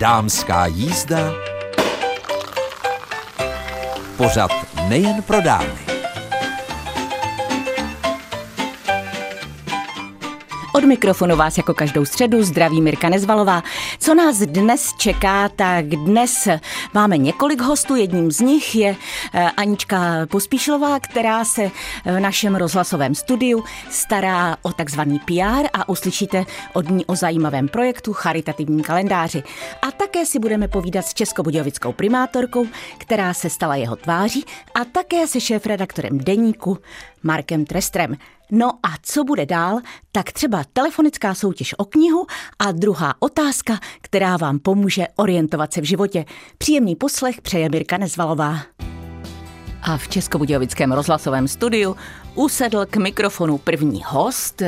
dámská jízda, pořad nejen pro dámy. Od mikrofonu vás jako každou středu zdraví Mirka Nezvalová. Co nás dnes čeká, tak dnes máme několik hostů. Jedním z nich je eh, Anička Pospíšlová, která se v našem rozhlasovém studiu stará o takzvaný PR a uslyšíte od ní o zajímavém projektu Charitativní kalendáři. A také si budeme povídat s českobudějovickou primátorkou, která se stala jeho tváří a také se šéf-redaktorem deníku Markem Trestrem. No a co bude dál, tak třeba telefonická soutěž o knihu a druhá otázka, která vám pomůže orientovat se v životě. Příjemný poslech přeje Mirka Nezvalová. A v Českobudějovickém rozhlasovém studiu usedl k mikrofonu první host.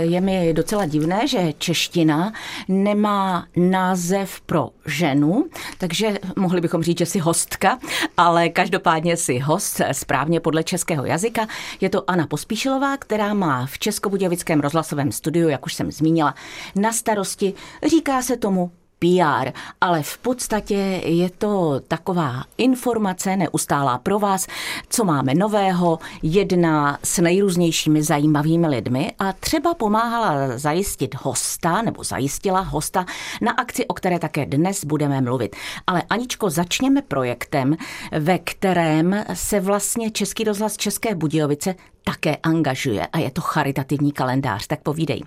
Je mi docela divné, že čeština nemá název pro ženu, takže mohli bychom říct, že si hostka, ale každopádně si host správně podle českého jazyka. Je to Anna Pospíšilová, která má v Českobudějovickém rozhlasovém studiu, jak už jsem zmínila, na starosti, říká se tomu PR, ale v podstatě je to taková informace neustálá pro vás, co máme nového, jedna s nejrůznějšími zajímavými lidmi a třeba pomáhala zajistit hosta nebo zajistila hosta na akci, o které také dnes budeme mluvit. Ale Aničko, začněme projektem, ve kterém se vlastně Český rozhlas České Budějovice také angažuje a je to charitativní kalendář, tak povídej.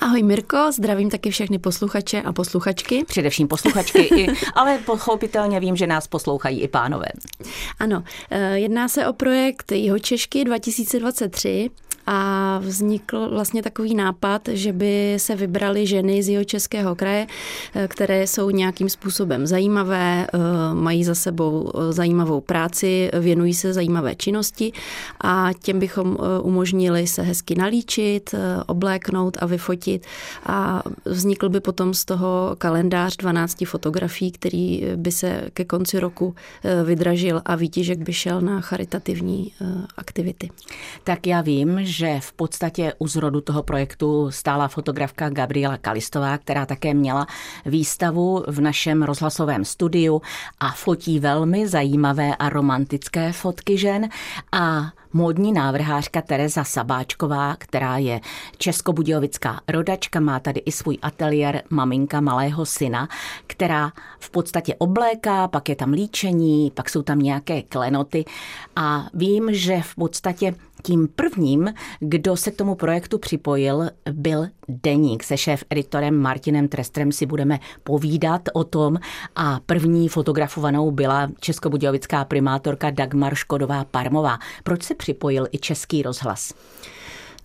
Ahoj Mirko, zdravím taky všechny posluchače a posluchačky. Především posluchačky, i, ale pochopitelně vím, že nás poslouchají i pánové. Ano, eh, jedná se o projekt Jihočešky 2023 a vznikl vlastně takový nápad, že by se vybrali ženy z jeho českého kraje, eh, které jsou nějakým způsobem zajímavé, eh, mají za sebou eh, zajímavou práci, věnují se zajímavé činnosti a těm bychom umožnili se hezky nalíčit, obléknout a vyfotit a vznikl by potom z toho kalendář 12 fotografií, který by se ke konci roku vydražil a výtižek by šel na charitativní aktivity. Tak já vím, že v podstatě u zrodu toho projektu stála fotografka Gabriela Kalistová, která také měla výstavu v našem rozhlasovém studiu a fotí velmi zajímavé a romantické fotky žen. A módní návrhářka Tereza Sabáčková, která je českobudějovická rodačka, má tady i svůj ateliér maminka malého syna, která v podstatě obléká, pak je tam líčení, pak jsou tam nějaké klenoty. A vím, že v podstatě tím prvním, kdo se k tomu projektu připojil, byl Deník. Se šéf-editorem Martinem Trestrem si budeme povídat o tom a první fotografovanou byla českobudějovická primátorka Dagmar Škodová-Parmová. Proč se připojil i Český rozhlas?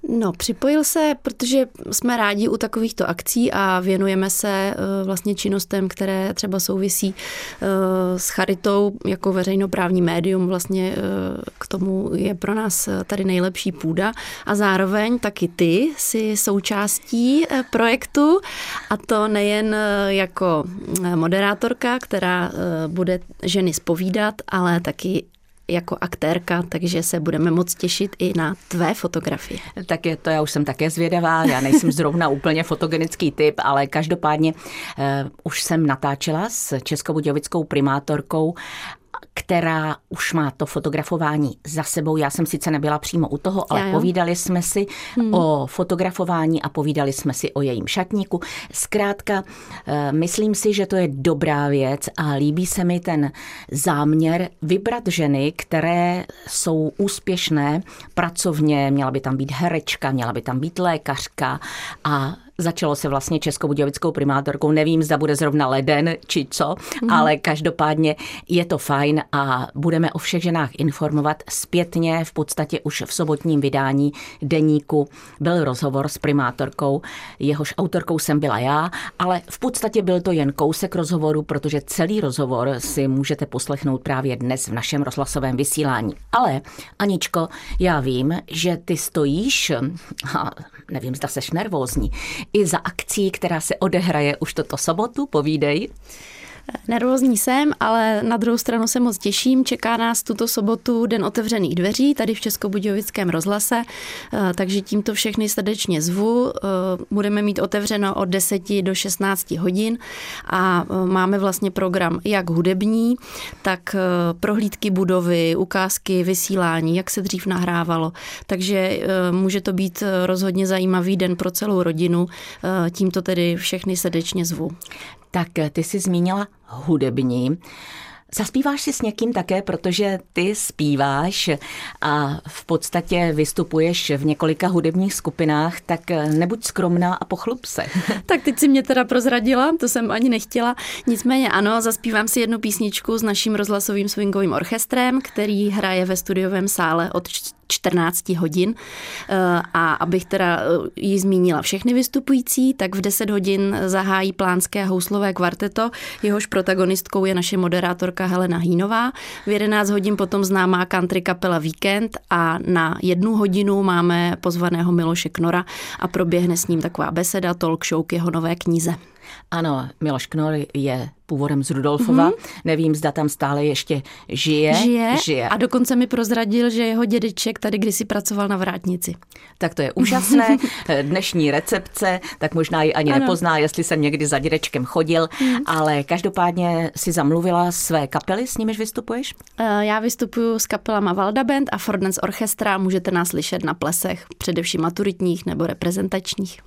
No, připojil se, protože jsme rádi u takovýchto akcí a věnujeme se eh, vlastně činnostem, které třeba souvisí eh, s charitou jako veřejnoprávní médium. Vlastně eh, k tomu je pro nás tady nejlepší půda a zároveň taky ty si součástí projektu a to nejen jako moderátorka, která bude ženy spovídat, ale taky jako aktérka, takže se budeme moc těšit i na tvé fotografie. Tak je to, já už jsem také zvědavá, já nejsem zrovna úplně fotogenický typ, ale každopádně uh, už jsem natáčela s českobudějovickou primátorkou která už má to fotografování za sebou. Já jsem sice nebyla přímo u toho, ale povídali jsme si hmm. o fotografování a povídali jsme si o jejím šatníku. Zkrátka, eh, myslím si, že to je dobrá věc a líbí se mi ten záměr vybrat ženy, které jsou úspěšné pracovně. Měla by tam být herečka, měla by tam být lékařka a Začalo se vlastně Českobudějovickou primátorkou, nevím, zda bude zrovna leden či co, mm. ale každopádně je to fajn a budeme o všech ženách informovat zpětně. V podstatě už v sobotním vydání deníku byl rozhovor s primátorkou, jehož autorkou jsem byla já, ale v podstatě byl to jen kousek rozhovoru, protože celý rozhovor si můžete poslechnout právě dnes v našem rozhlasovém vysílání. Ale Aničko, já vím, že ty stojíš, a nevím, zda seš nervózní, i za akcí, která se odehraje už toto sobotu, povídej. Nervózní jsem, ale na druhou stranu se moc těším. Čeká nás tuto sobotu Den otevřených dveří tady v Českobudějovickém rozhlase, eh, takže tímto všechny srdečně zvu. Eh, budeme mít otevřeno od 10 do 16 hodin a eh, máme vlastně program jak hudební, tak prohlídky budovy, ukázky, vysílání, jak se dřív nahrávalo. Takže může to být rozhodně zajímavý den pro celou rodinu. Tímto tedy všechny srdečně zvu. Tak ty jsi zmínila hudební. Zaspíváš si s někým také, protože ty zpíváš a v podstatě vystupuješ v několika hudebních skupinách, tak nebuď skromná a pochlup se. tak teď si mě teda prozradila, to jsem ani nechtěla. Nicméně ano, zaspívám si jednu písničku s naším rozhlasovým swingovým orchestrem, který hraje ve studiovém sále od 14 hodin. Eh, a abych teda eh, ji zmínila všechny vystupující, tak v 10 hodin zahájí plánské houslové kvarteto, jehož protagonistkou je naše moderátorka Helena Hínová. V 11 hodin potom známá country kapela Weekend a na jednu hodinu máme pozvaného Miloše Knora a proběhne s ním taková beseda, talk show k jeho nové knize. Ano, Miloš Knor je původem z Rudolfova. Mm-hmm. Nevím, zda tam stále ještě žije. žije. Žije. A dokonce mi prozradil, že jeho dědeček tady kdysi pracoval na vrátnici. Tak to je úžasné. Dnešní recepce, tak možná ji ani ano. nepozná, jestli jsem někdy za dědečkem chodil, mm. ale každopádně si zamluvila své kapely, s nimiž vystupuješ? Eh, já vystupuju s kapelama Valda Band a Fordnance Orchestra. Můžete nás slyšet na plesech, především maturitních nebo reprezentačních.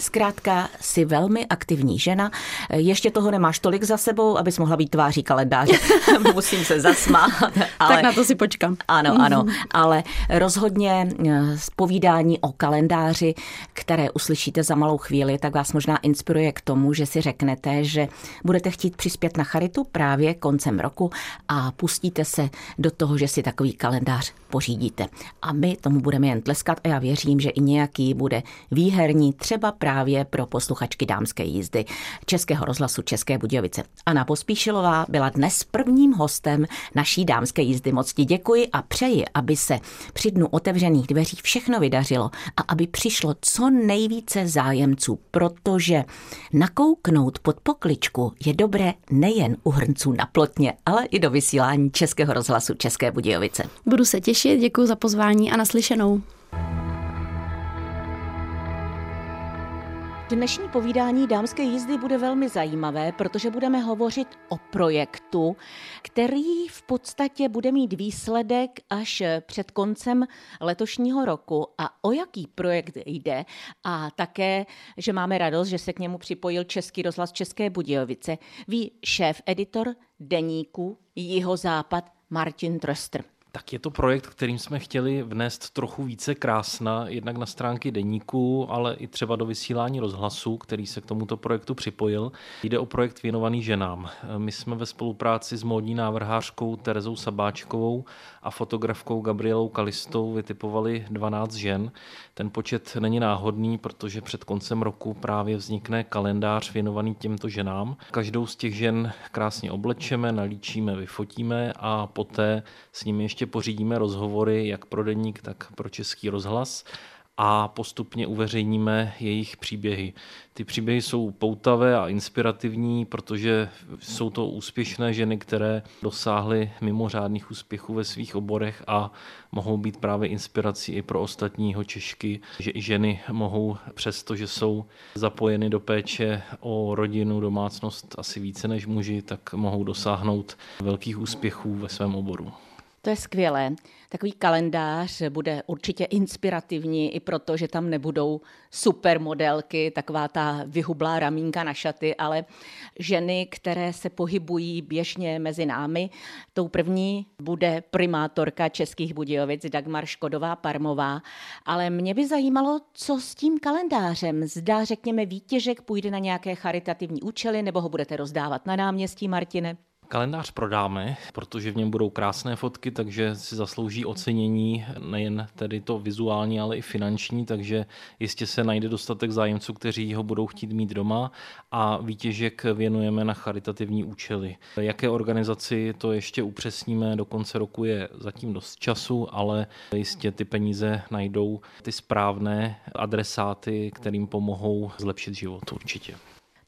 Zkrátka, jsi velmi aktivní žena. Ještě toho nemáš tolik za sebou, abys mohla být tváří kalendáře. Musím se zasmát. Ale... Tak na to si počkám. Ano, ano. Ale rozhodně eh, o kalendáři, které uslyšíte za malou chvíli, tak vás možná inspiruje k tomu, že si řeknete, že budete chtít přispět na charitu právě koncem roku a pustíte se do toho, že si takový kalendář pořídíte. A my tomu budeme jen tleskat a já věřím, že i nějaký bude výherní, třeba právě pro posluchačky dámské jízdy Českého rozhlasu České Budějovice. Anna Pospíšilová byla dnes prvním hostem naší dámské jízdy. Moc ti děkuji a přeji, aby se při dnu otevřených dveří všechno vydařilo a aby přišlo co nejvíce zájemců, protože nakouknout pod pokličku je dobré nejen u hrnců na plotně, ale i do vysílání Českého rozhlasu České Budějovice. Budu se těšit, děkuji za pozvání a naslyšenou. Dnešní povídání dámské jízdy bude velmi zajímavé, protože budeme hovořit o projektu, který v podstatě bude mít výsledek až před koncem letošního roku. A o jaký projekt jde? A také, že máme radost, že se k němu připojil Český rozhlas České Budějovice, ví šéf-editor deníku Jihozápad Martin Tröster. Tak je to projekt, kterým jsme chtěli vnést trochu více krásna, jednak na stránky deníku, ale i třeba do vysílání rozhlasu, který se k tomuto projektu připojil. Jde o projekt věnovaný ženám. My jsme ve spolupráci s módní návrhářkou Terezou Sabáčkovou a fotografkou Gabrielou Kalistou vytipovali 12 žen. Ten počet není náhodný, protože před koncem roku právě vznikne kalendář věnovaný těmto ženám. Každou z těch žen krásně oblečeme, nalíčíme, vyfotíme a poté s nimi ještě pořídíme rozhovory jak pro deník, tak pro český rozhlas a postupně uveřejníme jejich příběhy. Ty příběhy jsou poutavé a inspirativní, protože jsou to úspěšné ženy, které dosáhly mimořádných úspěchů ve svých oborech a mohou být právě inspirací i pro ostatního Češky, že i ženy mohou, přesto, že jsou zapojeny do péče o rodinu, domácnost asi více než muži, tak mohou dosáhnout velkých úspěchů ve svém oboru. To je skvělé. Takový kalendář bude určitě inspirativní i proto, že tam nebudou supermodelky, taková ta vyhublá ramínka na šaty, ale ženy, které se pohybují běžně mezi námi. Tou první bude primátorka Českých Budějovic Dagmar Škodová Parmová, ale mě by zajímalo, co s tím kalendářem. Zdá, řekněme, výtěžek půjde na nějaké charitativní účely, nebo ho budete rozdávat na náměstí, Martine? Kalendář prodáme, protože v něm budou krásné fotky, takže si zaslouží ocenění nejen tedy to vizuální, ale i finanční, takže jistě se najde dostatek zájemců, kteří ho budou chtít mít doma a výtěžek věnujeme na charitativní účely. Jaké organizaci to ještě upřesníme, do konce roku je zatím dost času, ale jistě ty peníze najdou ty správné adresáty, kterým pomohou zlepšit život určitě.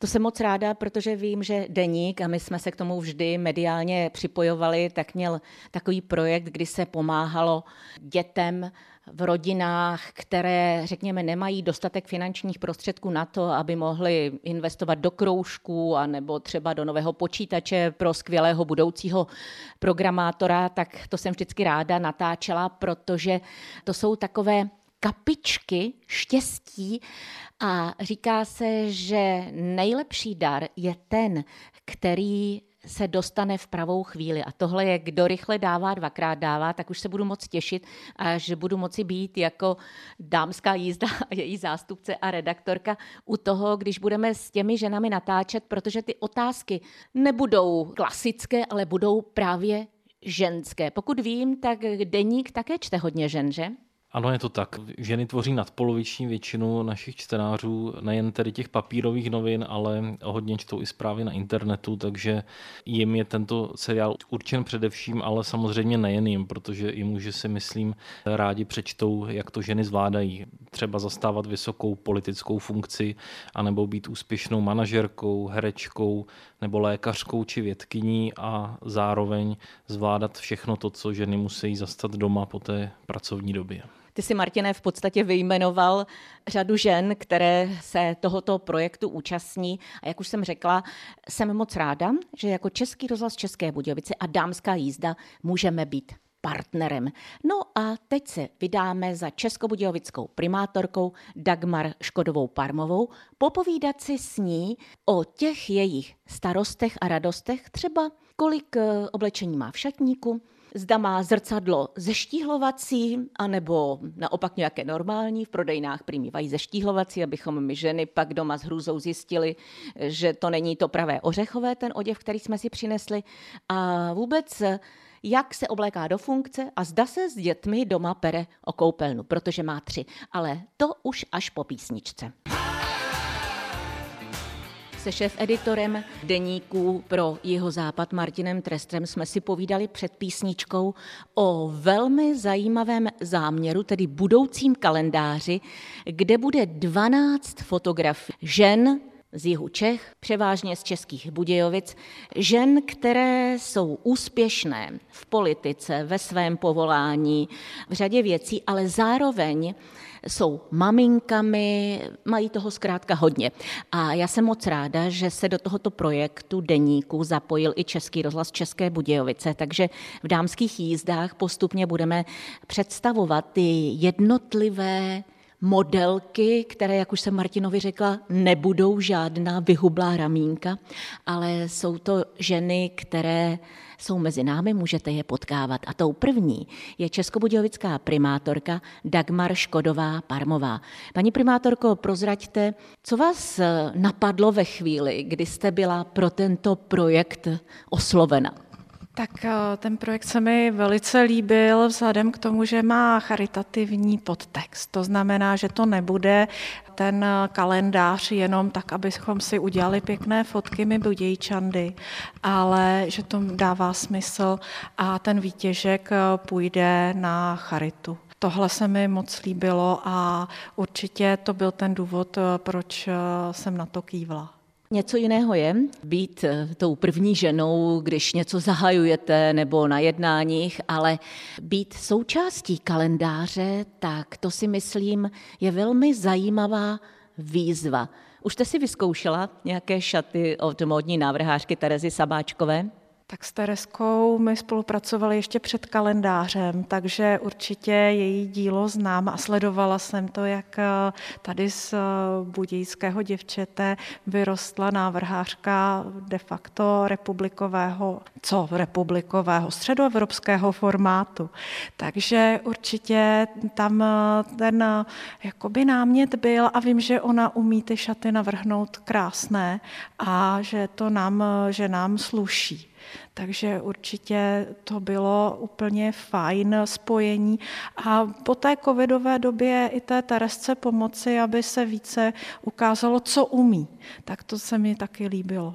To jsem moc ráda, protože vím, že Deník, a my jsme se k tomu vždy mediálně připojovali, tak měl takový projekt, kdy se pomáhalo dětem v rodinách, které, řekněme, nemají dostatek finančních prostředků na to, aby mohli investovat do kroužků a nebo třeba do nového počítače pro skvělého budoucího programátora, tak to jsem vždycky ráda natáčela, protože to jsou takové kapičky štěstí a říká se, že nejlepší dar je ten, který se dostane v pravou chvíli. A tohle je, kdo rychle dává, dvakrát dává, tak už se budu moc těšit, až budu moci být jako dámská jízda a její zástupce a redaktorka u toho, když budeme s těmi ženami natáčet, protože ty otázky nebudou klasické, ale budou právě ženské. Pokud vím, tak deník také čte hodně žen, že? Ano, je to tak. Ženy tvoří nadpoloviční většinu našich čtenářů, nejen tedy těch papírových novin, ale hodně čtou i zprávy na internetu, takže jim je tento seriál určen především, ale samozřejmě nejen jim, protože i muži si myslím rádi přečtou, jak to ženy zvládají. Třeba zastávat vysokou politickou funkci, anebo být úspěšnou manažerkou, herečkou, nebo lékařkou či vědkyní a zároveň zvládat všechno to, co ženy musí zastat doma po té pracovní době. Ty si, Martine, v podstatě vyjmenoval řadu žen, které se tohoto projektu účastní. A jak už jsem řekla, jsem moc ráda, že jako Český rozhlas České Budějovice a dámská jízda můžeme být partnerem. No a teď se vydáme za českobudějovickou primátorkou Dagmar Škodovou Parmovou popovídat si s ní o těch jejich starostech a radostech, třeba kolik eh, oblečení má v šatníku, zda má zrcadlo zeštíhlovací, anebo naopak nějaké normální. V prodejnách primívají zeštíhlovací, abychom my ženy pak doma s hrůzou zjistili, že to není to pravé ořechové, ten oděv, který jsme si přinesli. A vůbec jak se obléká do funkce a zda se s dětmi doma pere o koupelnu, protože má tři. Ale to už až po písničce se šéf-editorem deníků pro jeho západ Martinem Trestrem jsme si povídali před písničkou o velmi zajímavém záměru, tedy budoucím kalendáři, kde bude 12 fotografií žen z jihu Čech, převážně z českých Budějovic, žen, které jsou úspěšné v politice, ve svém povolání, v řadě věcí, ale zároveň jsou maminkami, mají toho zkrátka hodně. A já jsem moc ráda, že se do tohoto projektu deníku zapojil i Český rozhlas České Budějovice, takže v dámských jízdách postupně budeme představovat ty jednotlivé modelky, které, jak už jsem Martinovi řekla, nebudou žádná vyhublá ramínka, ale jsou to ženy, které jsou mezi námi, můžete je potkávat. A tou první je českobudějovická primátorka Dagmar Škodová Parmová. Paní primátorko, prozraďte, co vás napadlo ve chvíli, kdy jste byla pro tento projekt oslovena? Tak eh, ten projekt se mi velice líbil vzhledem k tomu, že má charitativní podtext. To znamená, že to nebude ten kalendář jenom tak, abychom si udělali pěkné fotky my budějčandy, ale že to dává smysl a ten výtěžek eh, půjde na charitu. Tohle se mi moc líbilo a určitě to byl ten důvod, eh, proč jsem na to kývla. Něco jiného je být eh, tou první ženou, když něco zahajujete nebo na jednáních, ale být součástí kalendáře, tak to si myslím je velmi zajímavá výzva. Už jste si vyzkoušela nějaké šaty od módní návrhářky Terezy Sabáčkové? Tak s Tereskou my spolupracovali ještě před kalendářem, takže určitě její dílo znám a sledovala jsem to, jak eh, tady z eh, budějského děvčete vyrostla návrhářka de facto republikového, co republikového, středoevropského formátu. Takže určitě tam eh, ten jakoby námět byl a vím, že ona umí ty šaty navrhnout krásné a že to nám, že nám sluší. Takže určitě to bylo úplně fajn spojení. A po té covidové době i té Teresce pomoci, aby se více ukázalo, co umí. Tak to se mi taky líbilo.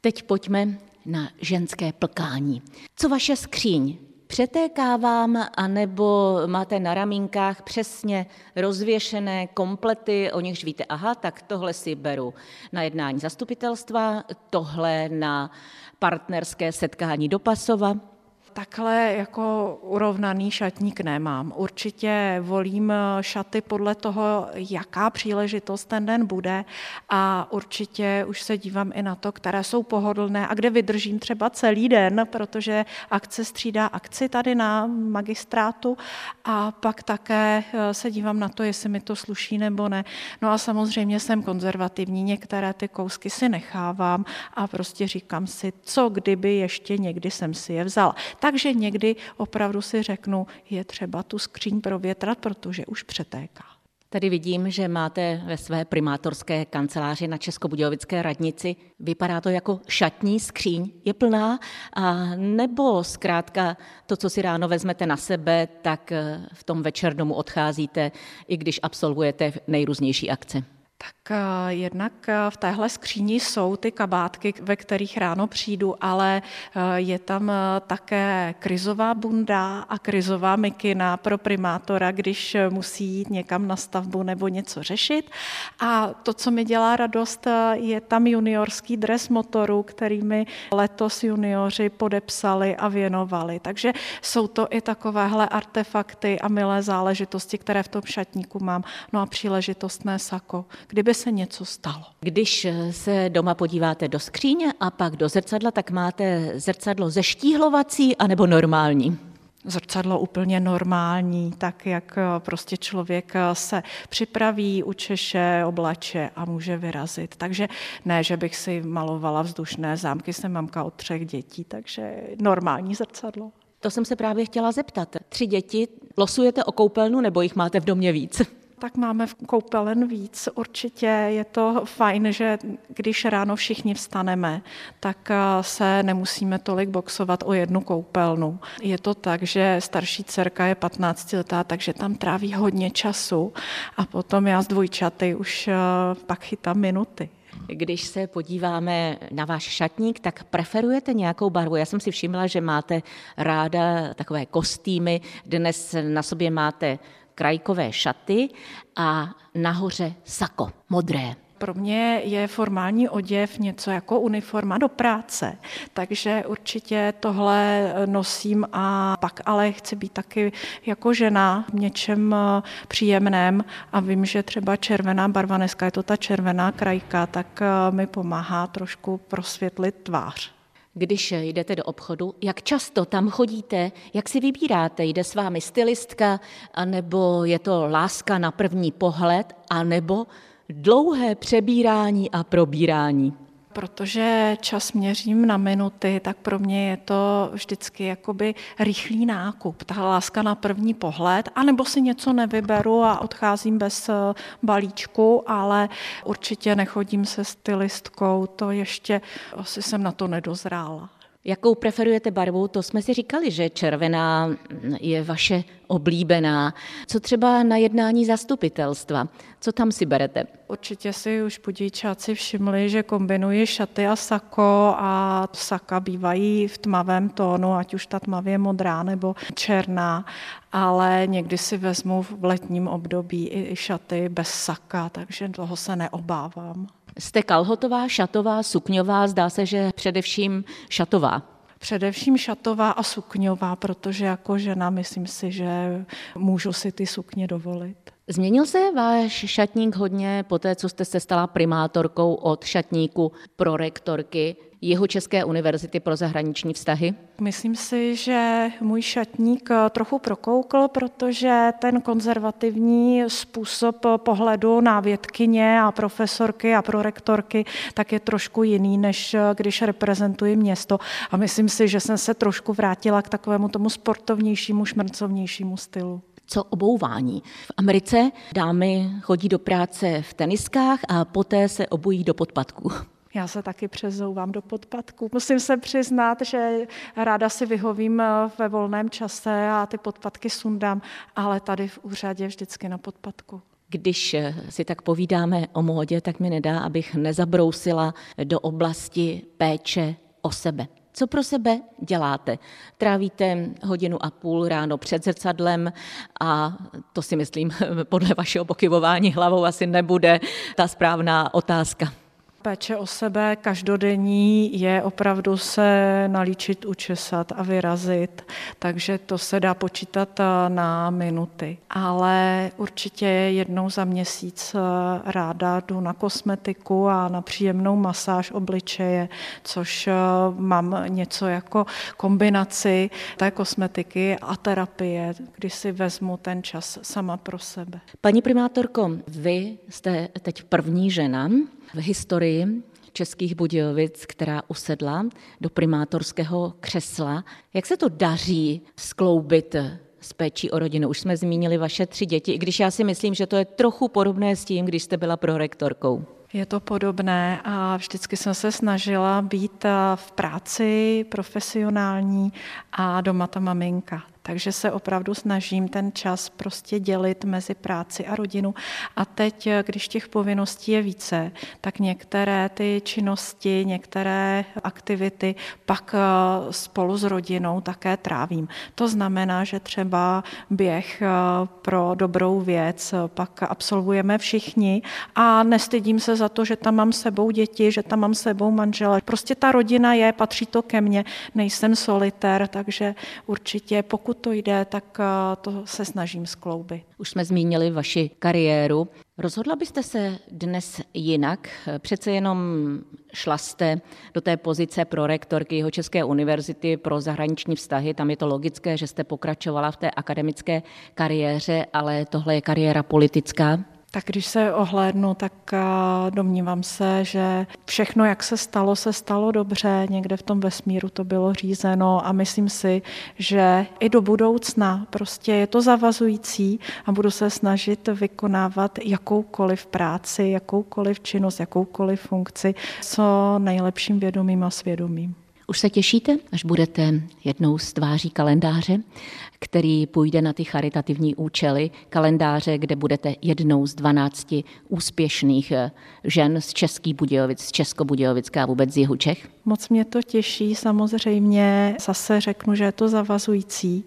Teď pojďme na ženské plkání. Co vaše skříň Přetéká vám, anebo máte na ramínkách přesně rozvěšené komplety, o nichž víte, aha, tak tohle si beru na jednání zastupitelstva, tohle na partnerské setkání do Pasova, Takhle jako urovnaný šatník nemám. Určitě volím eh, šaty podle toho, jaká příležitost ten den bude a určitě už se dívám i na to, které jsou pohodlné a kde vydržím třeba celý den, protože akce střídá akci tady na magistrátu a pak také eh, se dívám na to, jestli mi to sluší nebo ne. No a samozřejmě jsem konzervativní, některé ty kousky si nechávám a prostě říkám si, co kdyby ještě někdy jsem si je vzala. Takže někdy opravdu si řeknu, je třeba tu skříň provětrat, protože už přetéká. Tady vidím, že máte ve své primátorské kanceláři na Českobudějovické radnici. Vypadá to jako šatní skříň. Je plná? A nebo zkrátka to, co si ráno vezmete na sebe, tak v tom večer domů odcházíte, i když absolvujete nejrůznější akce? Tak eh, jednak eh, v téhle skříni jsou ty kabátky, ve kterých ráno přijdu, ale eh, je tam také krizová bunda a krizová mikina pro primátora, když musí jít někam na stavbu nebo něco řešit. A to, co mi dělá radost, je tam juniorský dres motoru, který mi letos junioři podepsali a věnovali. Takže jsou to i takovéhle artefakty a milé záležitosti, které v tom šatníku mám. No a příležitostné sako, kdyby se něco stalo. Když se doma podíváte do skříně a pak do zrcadla, tak máte zrcadlo zeštíhlovací anebo normální? zrcadlo úplně normální, tak jak prostě člověk se připraví, učeše, oblače a může vyrazit. Takže ne, že bych si malovala vzdušné zámky, jsem mamka od třech dětí, takže normální zrcadlo. To jsem se právě chtěla zeptat. Tři děti, losujete o koupelnu nebo jich máte v domě víc? Tak máme v koupelen víc. Určitě je to fajn, že když ráno všichni vstaneme, tak eh, se nemusíme tolik boxovat o jednu koupelnu. Je to tak, že starší dcerka je 15 letá, takže tam tráví hodně času a potom já z dvojčaty už eh, pak chytám minuty. Když se podíváme na váš šatník, tak preferujete nějakou barvu? Já jsem si všimla, že máte ráda takové kostýmy. Dnes na sobě máte krajkové šaty a nahoře sako, modré. Pro mě je formální oděv něco jako uniforma do práce, takže určitě tohle nosím a pak ale chci být taky jako žena v něčem eh, příjemném a vím, že třeba červená barva, dneska je to ta červená krajka, tak eh, mi pomáhá trošku prosvětlit tvář. Když jdete do obchodu, jak často tam chodíte, jak si vybíráte? Jde s vámi stylistka, anebo je to láska na první pohled, anebo dlouhé přebírání a probírání? Protože čas měřím na minuty, tak pro mě je to vždycky jakoby rychlý nákup. Ta láska na první pohled, anebo si něco nevyberu a odcházím bez eh, balíčku, ale určitě nechodím se stylistkou, to ještě asi jsem na to nedozrála. Jakou preferujete barvu? To jsme si říkali, že červená je vaše oblíbená. Co třeba na jednání zastupitelstva? Co tam si berete? Určitě si už budíčáci všimli, že kombinuji šaty a sako a saka bývají v tmavém tónu, ať už ta tmavě modrá nebo černá, ale někdy si vezmu v letním období i šaty bez saka, takže toho se neobávám. Jste kalhotová, šatová, sukňová, zdá se, že především šatová. Především šatová a sukňová, protože jako žena myslím si, že můžu si ty sukně dovolit. Změnil se váš šatník hodně po té, co jste se stala primátorkou od šatníku pro rektorky jeho České univerzity pro zahraniční vztahy? Myslím si, že můj šatník eh, trochu prokoukl, protože ten konzervativní způsob pohledu na vědkyně a profesorky a prorektorky tak je trošku jiný, než eh, když reprezentuji město. A myslím si, že jsem se trošku vrátila k takovému tomu sportovnějšímu, šmrcovnějšímu stylu co obouvání. V Americe dámy chodí do práce v teniskách a poté se obují do podpadků. Já se taky přezouvám do podpadku. Musím se přiznat, že ráda si vyhovím eh, ve volném čase a ty podpadky sundám, ale tady v úřadě vždycky na podpadku. Když eh, si tak povídáme o módě, tak mi nedá, abych nezabrousila do oblasti péče o sebe. Co pro sebe děláte? Trávíte hodinu a půl ráno před zrcadlem a to si myslím, podle vašeho pokyvování hlavou asi nebude ta správná otázka. Péče o sebe každodenní je opravdu se nalíčit, učesat a vyrazit, takže to se dá počítat eh, na minuty. Ale určitě jednou za měsíc eh, ráda jdu na kosmetiku a na příjemnou masáž obličeje, což eh, mám něco jako kombinaci té kosmetiky a terapie, kdy si vezmu ten čas sama pro sebe. Paní primátorko, vy jste teď první žena, v historii Českých Budějovic, která usedla do primátorského křesla. Jak se to daří skloubit s péčí o rodinu? Už jsme zmínili vaše tři děti, i když já si myslím, že to je trochu podobné s tím, když jste byla prorektorkou. Je to podobné a vždycky jsem se snažila být v práci profesionální a doma ta maminka. Takže se opravdu snažím ten čas prostě dělit mezi práci a rodinu. A teď, když těch povinností je více, tak některé ty činnosti, některé aktivity pak eh, spolu s rodinou také trávím. To znamená, že třeba běh eh, pro dobrou věc pak absolvujeme všichni a nestydím se za to, že tam mám sebou děti, že tam mám sebou manžela. Prostě ta rodina je, patří to ke mně, nejsem solitér, takže určitě pokud pokud to jde, tak eh, to se snažím skloubit. Už jsme zmínili vaši kariéru. Rozhodla byste se dnes jinak? Přece jenom šla jste do té pozice pro rektorky jeho České univerzity pro zahraniční vztahy. Tam je to logické, že jste pokračovala v té akademické kariéře, ale tohle je kariéra politická. Tak když se ohlédnu, tak domnívám se, že všechno, jak se stalo, se stalo dobře. Někde v tom vesmíru to bylo řízeno a myslím si, že i do budoucna prostě je to zavazující a budu se snažit vykonávat jakoukoliv práci, jakoukoliv činnost, jakoukoliv funkci co nejlepším vědomím a svědomím. Už se těšíte, až budete jednou z tváří kalendáře, který půjde na ty charitativní účely, kalendáře, kde budete jednou z 12 úspěšných eh, žen z Český Budějovic, z Českobudějovická a vůbec z jihu Čech? Moc mě to těší, samozřejmě zase řeknu, že je to zavazující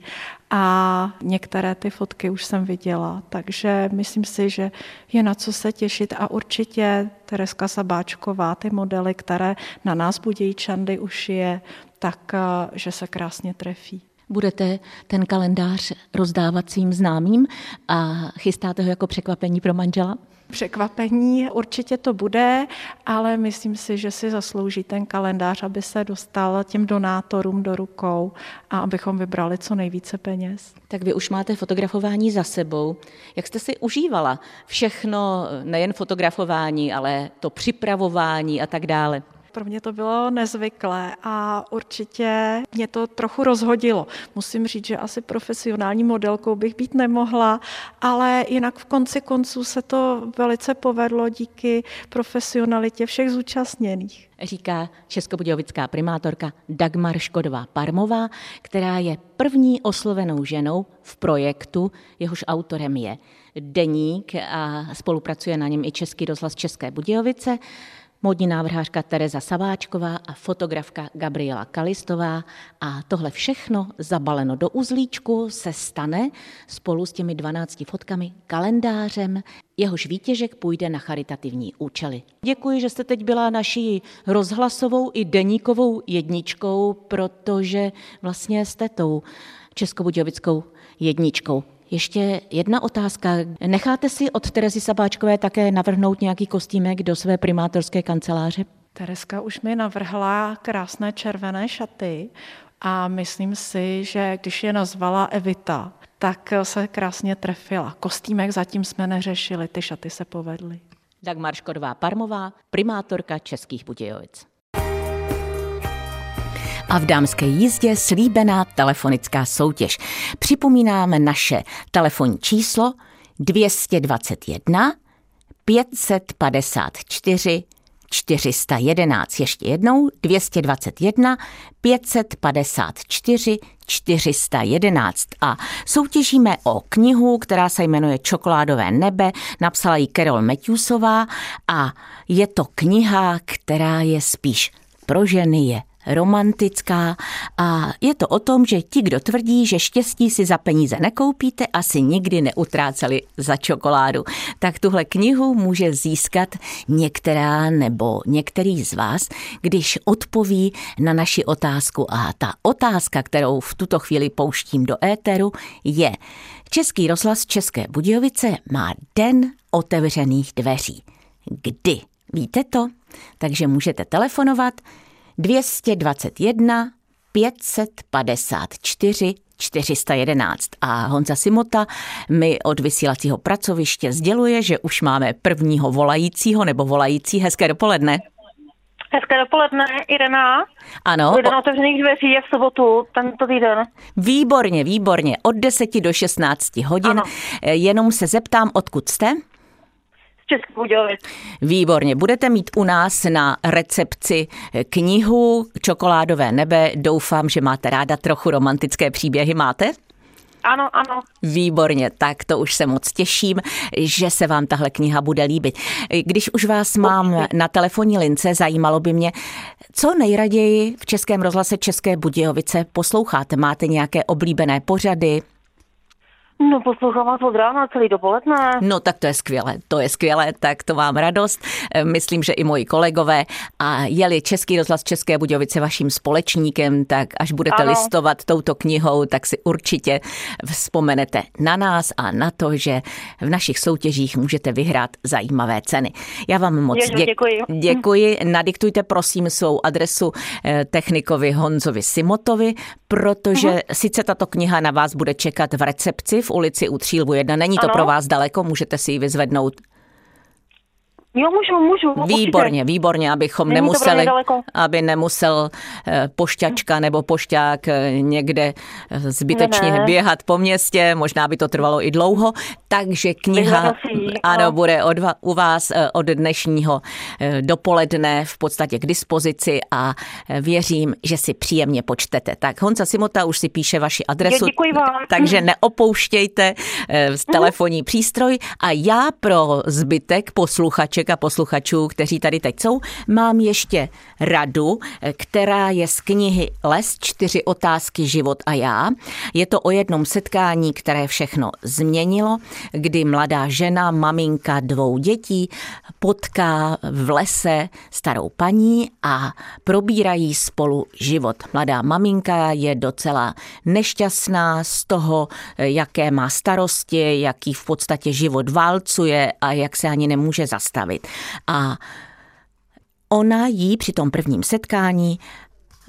a některé ty fotky už jsem viděla, takže myslím si, že je na co se těšit a určitě Tereska Sabáčková, ty modely, které na nás budějí čandy už je, tak eh, že se krásně trefí. Budete ten kalendář rozdávat svým známým a chystáte ho jako překvapení pro manžela? Překvapení určitě to bude, ale myslím si, že si zaslouží ten kalendář, aby se dostal těm donátorům do rukou a abychom vybrali co nejvíce peněz. Tak vy už máte fotografování za sebou. Jak jste si užívala všechno, nejen fotografování, ale to připravování a tak dále? Pro mě to bylo nezvyklé a určitě mě to trochu rozhodilo. Musím říct, že asi profesionální modelkou bych být nemohla, ale jinak v konci konců se to velice povedlo díky profesionalitě všech zúčastněných. Říká českobudějovická primátorka Dagmar Škodová Parmová, která je první oslovenou ženou v projektu, jehož autorem je Deník a spolupracuje na něm i Český rozhlas České Budějovice módní návrhářka Tereza Saváčková a fotografka Gabriela Kalistová. A tohle všechno zabaleno do uzlíčku se stane spolu s těmi 12 fotkami kalendářem, jehož výtěžek půjde na charitativní účely. Děkuji, že jste teď byla naší rozhlasovou i deníkovou jedničkou, protože vlastně jste tou českobudějovickou jedničkou. Ještě jedna otázka. Necháte si od Terezy Sabáčkové také navrhnout nějaký kostýmek do své primátorské kanceláře? Tereska už mi navrhla krásné červené šaty a myslím si, že když je nazvala Evita, tak se krásně trefila. Kostýmek zatím jsme neřešili, ty šaty se povedly. Dagmar Škodová Parmová, primátorka Českých Budějovic a v dámské jízdě slíbená telefonická soutěž. Připomínáme naše telefonní číslo 221 554 411. Ještě jednou 221 554 411. A soutěžíme o knihu, která se jmenuje Čokoládové nebe. Napsala ji Carol Matthewsová a je to kniha, která je spíš pro ženy, je romantická a je to o tom, že ti, kdo tvrdí, že štěstí si za peníze nekoupíte, asi nikdy neutráceli za čokoládu. Tak tuhle knihu může získat některá nebo některý z vás, když odpoví na naši otázku. A ta otázka, kterou v tuto chvíli pouštím do éteru, je Český rozhlas České Budějovice má den otevřených dveří. Kdy? Víte to? Takže můžete telefonovat 221 554 411. A Honza Simota mi od vysílacího pracoviště sděluje, že už máme prvního volajícího nebo volající. Hezké dopoledne. Hezké dopoledne, Irena. Ano. Den otevřených dveří je v sobotu tento týden. Výborně, výborně. Od 10 do 16 hodin. Ano. Jenom se zeptám, odkud jste? Budějovic. Výborně. Budete mít u nás na recepci knihu Čokoládové nebe. Doufám, že máte ráda trochu romantické příběhy. Máte? Ano, ano. Výborně, tak to už se moc těším, že se vám tahle kniha bude líbit. Když už vás mám na telefonní lince, zajímalo by mě, co nejraději v Českém rozhlase České Budějovice posloucháte? Máte nějaké oblíbené pořady? No, poslouchám vás od rána celý dopoledne. No tak to je skvělé, to je skvělé, tak to mám radost. Eh, Myslím, že i moji kolegové. A je-li Český rozhlas České Budějovice vaším společníkem, tak až budete Ano. listovat touto knihou, tak si určitě vzpomenete na nás a na to, že v našich soutěžích můžete vyhrát zajímavé ceny. Já vám moc Ježiš, děkuji. děkuji. Nadiktujte prosím svou adresu eh, technikovi Honzovi Simotovi, protože Mhm. sice tato kniha na vás bude čekat v recepci v ulici u Třílvu 1. Není to Ano. pro vás daleko, můžete si ji vyzvednout. Jo, můžu, můžu. určitě. Výborně, výborně, abychom Není nemuseli, aby nemusel eh, pošťačka nebo pošťák eh, někde eh, zbytečně Ne, ne. běhat po městě, možná by to trvalo i dlouho, takže kniha ano, bude od, u vás od dnešního dopoledne v podstatě k dispozici a věřím, že si příjemně počtete. Tak Honza Simota už si píše vaši adresu, děkuji vám. takže neopouštějte eh, telefonní přístroj a já pro zbytek posluchaček a posluchačů, kteří tady teď jsou, mám ještě radu, která je z knihy Les čtyři otázky život a já. Je to o jednom setkání, které všechno změnilo, kdy mladá žena, maminka dvou dětí, potká v lese starou paní a probírají spolu život. Mladá maminka je docela nešťastná z toho, jaké má starosti, jaký v podstatě život válcuje a jak se ani nemůže zastavit. A ona jí při tom prvním setkání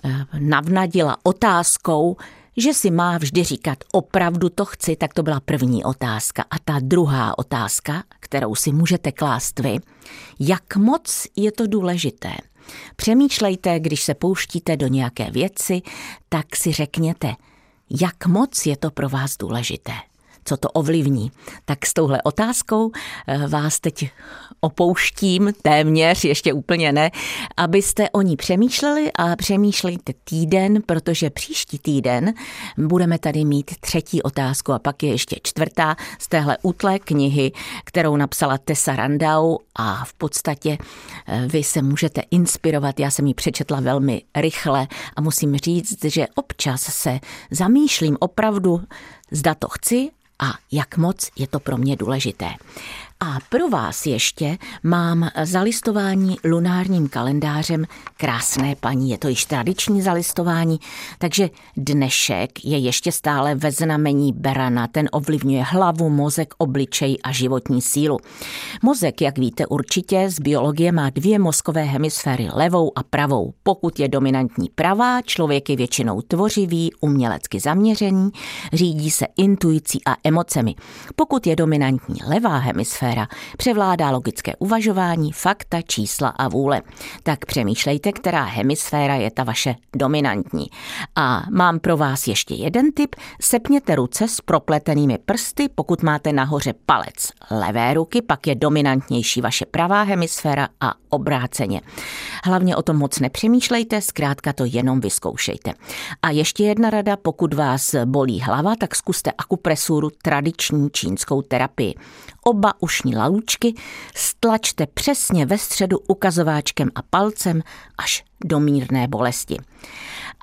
eh, navnadila otázkou, že si má vždy říkat, opravdu to chci, tak to byla první otázka. A ta druhá otázka, kterou si můžete klást vy, jak moc je to důležité. Přemýšlejte, když se pouštíte do nějaké věci, tak si řekněte, jak moc je to pro vás důležité co to ovlivní. Tak s touhle otázkou eh, vás teď opouštím téměř, ještě úplně ne, abyste o ní přemýšleli a přemýšlejte týden, protože příští týden budeme tady mít třetí otázku a pak je ještě čtvrtá z téhle útlé knihy, kterou napsala Tessa Randau a v podstatě eh, vy se můžete inspirovat. Já jsem ji přečetla velmi rychle a musím říct, že občas se zamýšlím opravdu, zda to chci a jak moc je to pro mě důležité. A pro vás ještě mám zalistování lunárním kalendářem Krásné paní. Je to již tradiční zalistování, takže dnešek je ještě stále ve znamení Berana. Ten ovlivňuje hlavu, mozek, obličej a životní sílu. Mozek, jak víte určitě, z biologie má dvě mozkové hemisféry, levou a pravou. Pokud je dominantní pravá, člověk je většinou tvořivý, umělecky zaměřený, řídí se intuicí a emocemi. Pokud je dominantní levá hemisféra, převládá logické uvažování, fakta, čísla a vůle. Tak přemýšlejte, která hemisféra je ta vaše dominantní. A mám pro vás ještě jeden tip. Sepněte ruce s propletenými prsty, pokud máte nahoře palec levé ruky, pak je dominantnější vaše pravá hemisféra a obráceně. Hlavně o tom moc nepřemýšlejte, zkrátka to jenom vyzkoušejte. A ještě jedna rada, pokud vás bolí hlava, tak zkuste akupresuru tradiční čínskou terapii. Oba ušní lalůčky stlačte přesně ve středu ukazováčkem a palcem až do mírné bolesti.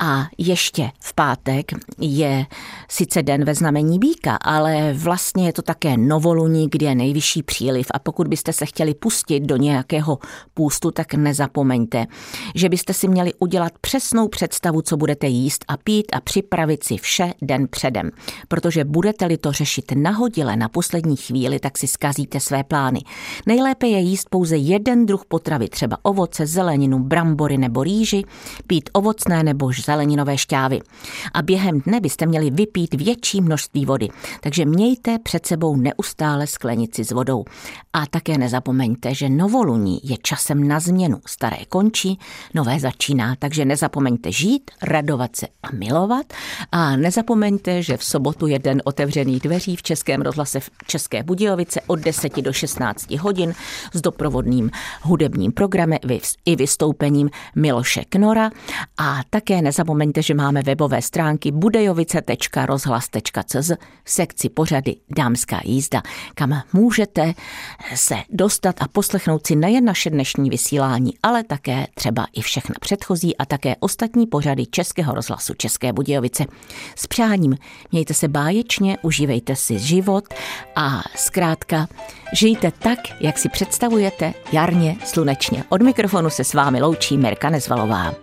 A ještě v pátek je sice den ve znamení býka, ale vlastně je to také novoluní, kde je nejvyšší příliv a pokud byste se chtěli pustit do nějakého půstu, tak nezapomeňte, že byste si měli udělat přesnou představu, co budete jíst a pít a připravit si vše den předem. Protože budete-li to řešit nahodile na poslední chvíli, tak si skazíte své plány. Nejlépe je jíst pouze jeden druh potravy, třeba ovoce, zeleninu, brambory nebo rýži, pít ovocné nebo zeleninové šťávy. A během dne byste měli vypít větší množství vody, takže mějte před sebou neustále sklenici s vodou. A také nezapomeňte, že novoluní je časem na změnu. Staré končí, nové začíná, takže nezapomeňte žít, radovat se a milovat. A nezapomeňte, že v sobotu je den otevřených dveří v Českém rozhlase v České Budějovice od 10 do 16 hodin s doprovodným hudebním programem i vystoupením Miloše Knora. A také nezapomeňte, že máme webové stránky budejovice.rozhlas.cz v sekci pořady Dámská jízda, kam můžete se dostat a poslechnout si nejen naše dnešní vysílání, ale také třeba i všechna předchozí a také ostatní pořady Českého rozhlasu České Budějovice. S přáním mějte se báječně, užívejte si život a zkrátka žijte tak, jak si představujete, jarně, slunečně. Od mikrofonu se s vámi loučí Merka Nezvalová.